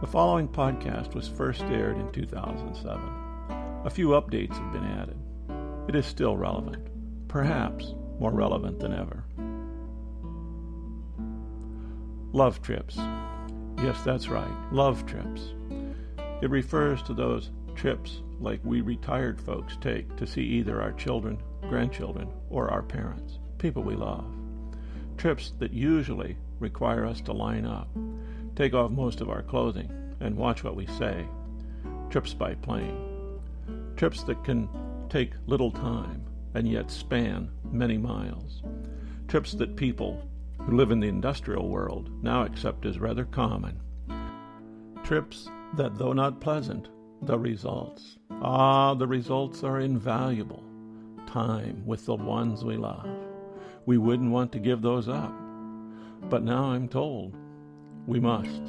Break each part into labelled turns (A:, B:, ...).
A: The following podcast was first aired in 2007. A few updates have been added. It is still relevant, perhaps more relevant than ever. Love trips. Yes, that's right, love trips. It refers to those trips like we retired folks take to see either our children, grandchildren, or our parents, people we love. Trips that usually require us to line up take off most of our clothing, and watch what we say. Trips by plane. Trips that can take little time and yet span many miles. Trips that people who live in the industrial world now accept as rather common. Trips that, though not pleasant, the results. Ah, the results are invaluable. Time with the ones we love. We wouldn't want to give those up. But now I'm told we must.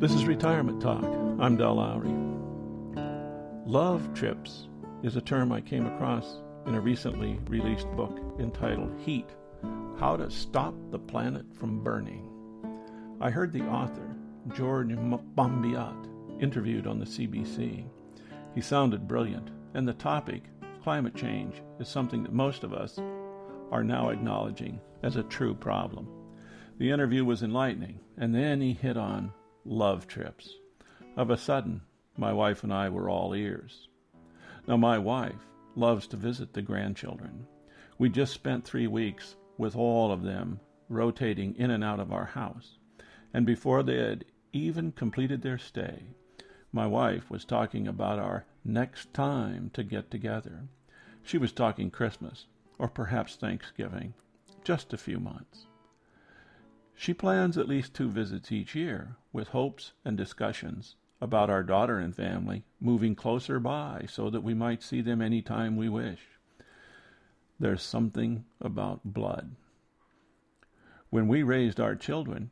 A: This is Retirement Talk. I'm Del Lowry. Love trips is a term I came across in a recently released book entitled Heat How to Stop the Planet from Burning. I heard the author, George Monbiot, interviewed on the CBC. He sounded brilliant, and the topic, climate change, is something that most of us are now acknowledging as a true problem. The interview was enlightening, and then he hit on love trips. Of a sudden, my wife and I were all ears. Now, my wife loves to visit the grandchildren. We just spent three weeks with all of them rotating in and out of our house, and before they had even completed their stay, my wife was talking about our next time to get together. She was talking Christmas, or perhaps Thanksgiving, just a few months. She plans at least two visits each year, with hopes and discussions about our daughter and family moving closer by so that we might see them any time we wish. There's something about blood. When we raised our children,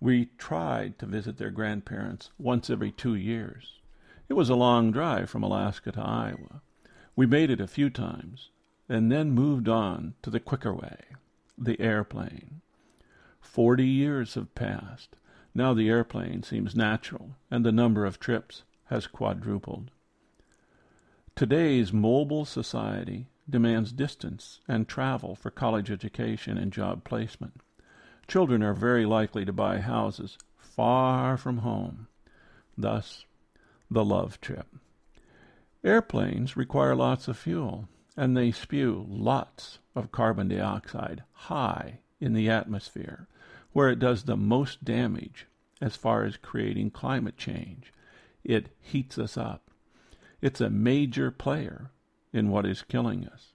A: we tried to visit their grandparents once every two years. It was a long drive from Alaska to Iowa. We made it a few times, and then moved on to the quicker way, the airplane. Forty years have passed. Now the airplane seems natural, and the number of trips has quadrupled. Today's mobile society demands distance and travel for college education and job placement. Children are very likely to buy houses far from home. Thus, the love trip. Airplanes require lots of fuel and they spew lots of carbon dioxide high in the atmosphere, where it does the most damage as far as creating climate change. It heats us up. It's a major player in what is killing us.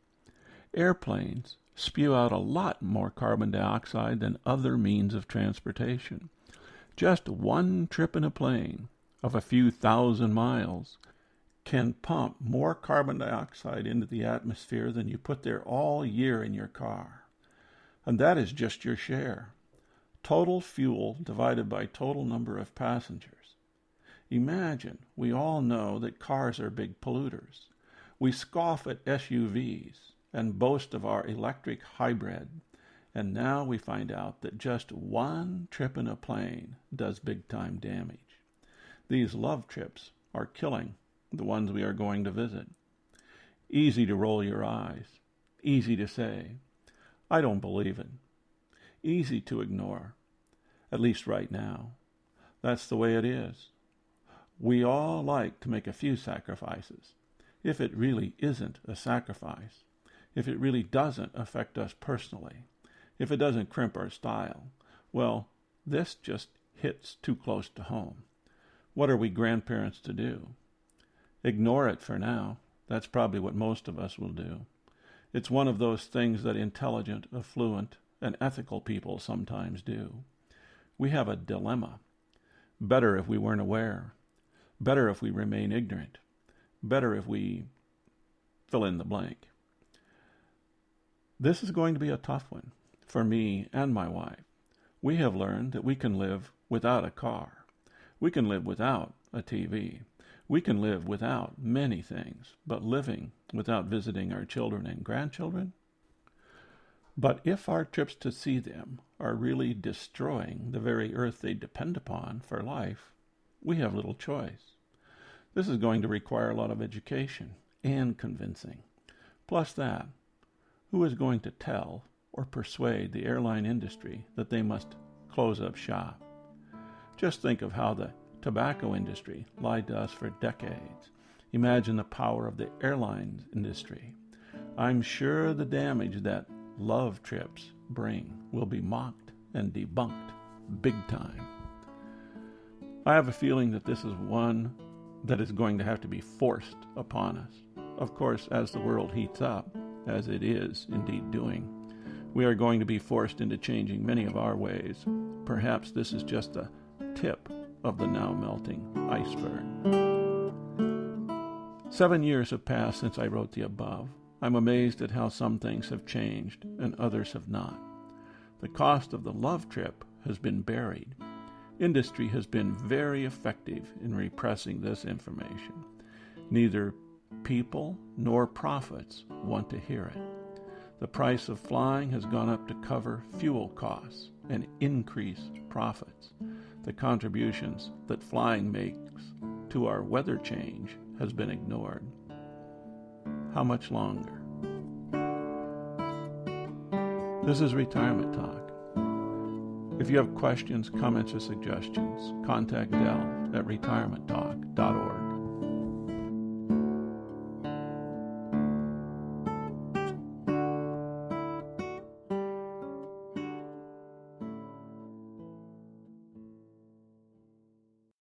A: Airplanes spew out a lot more carbon dioxide than other means of transportation. Just one trip in a plane of a few thousand miles can pump more carbon dioxide into the atmosphere than you put there all year in your car. And that is just your share. Total fuel divided by total number of passengers. Imagine, we all know that cars are big polluters. We scoff at SUVs and boast of our electric hybrid. And now we find out that just one trip in a plane does big time damage. These love trips are killing the ones we are going to visit. Easy to roll your eyes, easy to say, I don't believe it. Easy to ignore, at least right now. That's the way it is. We all like to make a few sacrifices, if it really isn't a sacrifice, if it really doesn't affect us personally, if it doesn't crimp our style. Well, this just hits too close to home. What are we grandparents to do? Ignore it for now. That's probably what most of us will do. It's one of those things that intelligent, affluent, and ethical people sometimes do. We have a dilemma. Better if we weren't aware. Better if we remain ignorant. Better if we fill in the blank. This is going to be a tough one for me and my wife. We have learned that we can live without a car. We can live without a TV. We can live without many things, but living without visiting our children and grandchildren? But if our trips to see them are really destroying the very earth they depend upon for life, we have little choice. This is going to require a lot of education and convincing. Plus, that, who is going to tell or persuade the airline industry that they must close up shop? Just think of how the tobacco industry lied to us for decades. Imagine the power of the airlines industry. I'm sure the damage that love trips bring will be mocked and debunked big time. I have a feeling that this is one that is going to have to be forced upon us. Of course, as the world heats up, as it is indeed doing, we are going to be forced into changing many of our ways. Perhaps this is just the tip of the now melting iceberg. Seven years have passed since I wrote the above. I'm amazed at how some things have changed and others have not. The cost of the love trip has been buried. Industry has been very effective in repressing this information. Neither people nor profits want to hear it. The price of flying has gone up to cover fuel costs and increase profits. The contributions that flying makes to our weather change has been ignored. How much longer? This is Retirement Talk. If you have questions, comments, or suggestions, contact Del at retirementtalk.org.